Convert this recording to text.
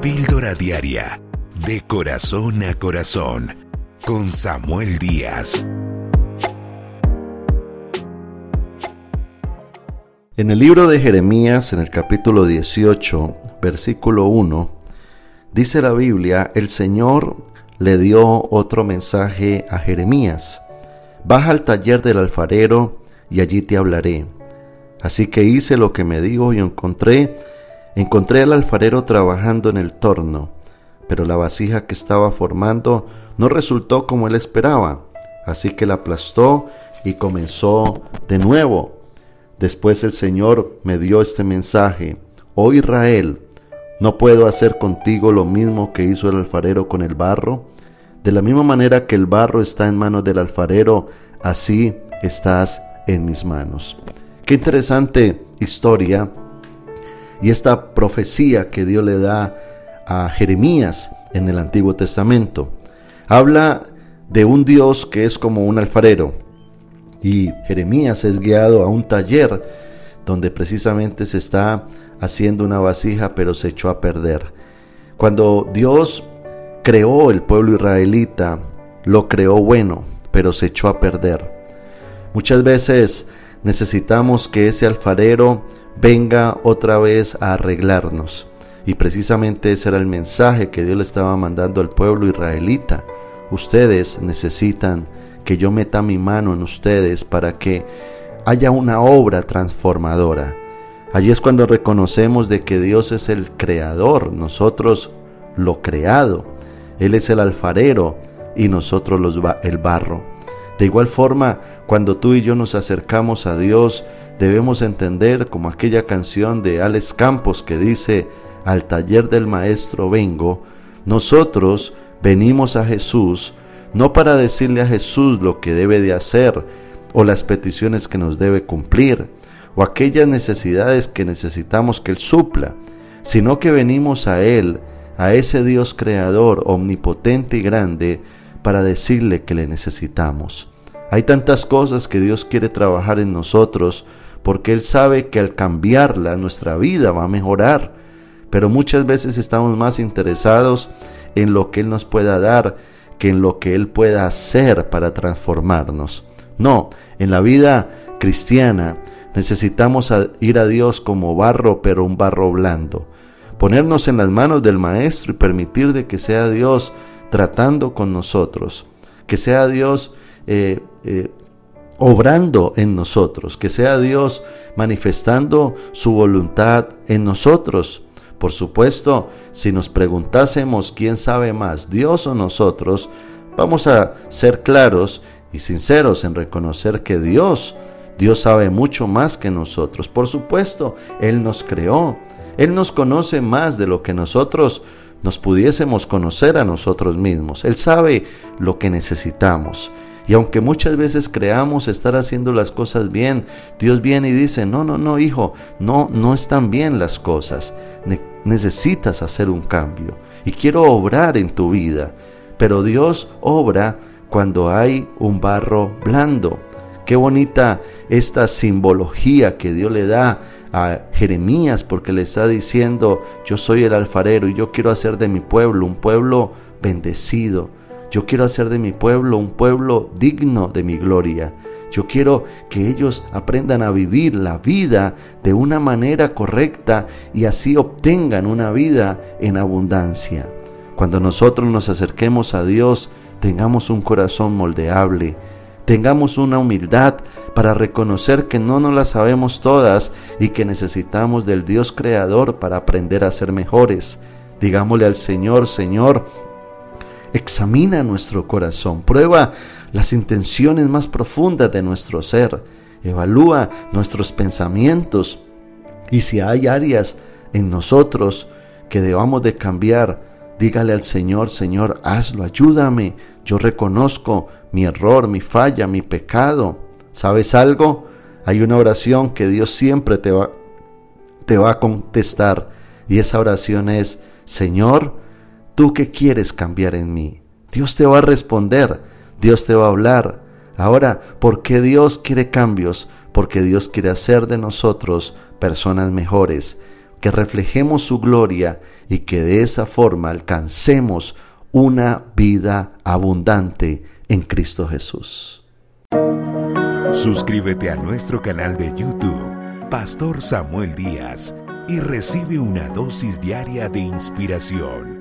Píldora Diaria, de corazón a corazón, con Samuel Díaz. En el libro de Jeremías, en el capítulo 18, versículo 1, dice la Biblia, el Señor le dio otro mensaje a Jeremías. Baja al taller del alfarero y allí te hablaré. Así que hice lo que me dijo y encontré, encontré al alfarero trabajando en el torno, pero la vasija que estaba formando no resultó como él esperaba, así que la aplastó y comenzó de nuevo. Después el Señor me dio este mensaje, oh Israel, ¿no puedo hacer contigo lo mismo que hizo el alfarero con el barro? De la misma manera que el barro está en manos del alfarero, así estás en mis manos. Qué interesante historia y esta profecía que Dios le da a Jeremías en el Antiguo Testamento. Habla de un Dios que es como un alfarero y Jeremías es guiado a un taller donde precisamente se está haciendo una vasija pero se echó a perder. Cuando Dios creó el pueblo israelita, lo creó bueno, pero se echó a perder. Muchas veces necesitamos que ese alfarero venga otra vez a arreglarnos. Y precisamente ese era el mensaje que Dios le estaba mandando al pueblo israelita. Ustedes necesitan que yo meta mi mano en ustedes para que haya una obra transformadora. Allí es cuando reconocemos de que Dios es el creador, nosotros lo creado. Él es el alfarero y nosotros los, el barro. De igual forma, cuando tú y yo nos acercamos a Dios, debemos entender como aquella canción de Alex Campos que dice, al taller del Maestro vengo, nosotros venimos a Jesús no para decirle a Jesús lo que debe de hacer o las peticiones que nos debe cumplir o aquellas necesidades que necesitamos que Él supla, sino que venimos a Él, a ese Dios creador, omnipotente y grande, para decirle que le necesitamos. Hay tantas cosas que Dios quiere trabajar en nosotros porque Él sabe que al cambiarla nuestra vida va a mejorar. Pero muchas veces estamos más interesados en lo que Él nos pueda dar que en lo que Él pueda hacer para transformarnos. No, en la vida cristiana necesitamos ir a Dios como barro, pero un barro blando. Ponernos en las manos del Maestro y permitir de que sea Dios tratando con nosotros, que sea Dios eh, eh, obrando en nosotros, que sea Dios manifestando su voluntad en nosotros. Por supuesto, si nos preguntásemos quién sabe más, Dios o nosotros, vamos a ser claros y sinceros en reconocer que Dios, Dios sabe mucho más que nosotros. Por supuesto, Él nos creó, Él nos conoce más de lo que nosotros nos pudiésemos conocer a nosotros mismos. Él sabe lo que necesitamos. Y aunque muchas veces creamos estar haciendo las cosas bien, Dios viene y dice, no, no, no, hijo, no, no están bien las cosas. necesitas hacer un cambio. Y quiero obrar en tu vida. Pero Dios obra cuando hay un barro blando. Qué bonita esta simbología que Dios le da a Jeremías porque le está diciendo, yo soy el alfarero y yo quiero hacer de mi pueblo un pueblo bendecido. Yo quiero hacer de mi pueblo un pueblo digno de mi gloria. Yo quiero que ellos aprendan a vivir la vida de una manera correcta y así obtengan una vida en abundancia. Cuando nosotros nos acerquemos a Dios, tengamos un corazón moldeable, Tengamos una humildad para reconocer que no nos las sabemos todas y que necesitamos del Dios creador para aprender a ser mejores. Digámosle al Señor, Señor, examina nuestro corazón, prueba las intenciones más profundas de nuestro ser, evalúa nuestros pensamientos. Y si hay áreas en nosotros que debamos de cambiar, dígale al Señor, Señor, hazlo, ayúdame, yo reconozco mi error, mi falla, mi pecado. ¿Sabes algo? Hay una oración que Dios siempre te va, te va a contestar. Y esa oración es, Señor, ¿tú qué quieres cambiar en mí? Dios te va a responder, Dios te va a hablar. Ahora, ¿por qué Dios quiere cambios? Porque Dios quiere hacer de nosotros personas mejores. que reflejemos su gloria y que de esa forma alcancemos una vida abundante en Cristo Jesús. Suscríbete a nuestro canal de YouTube, Pastor Samuel Díaz, y recibe una dosis diaria de inspiración.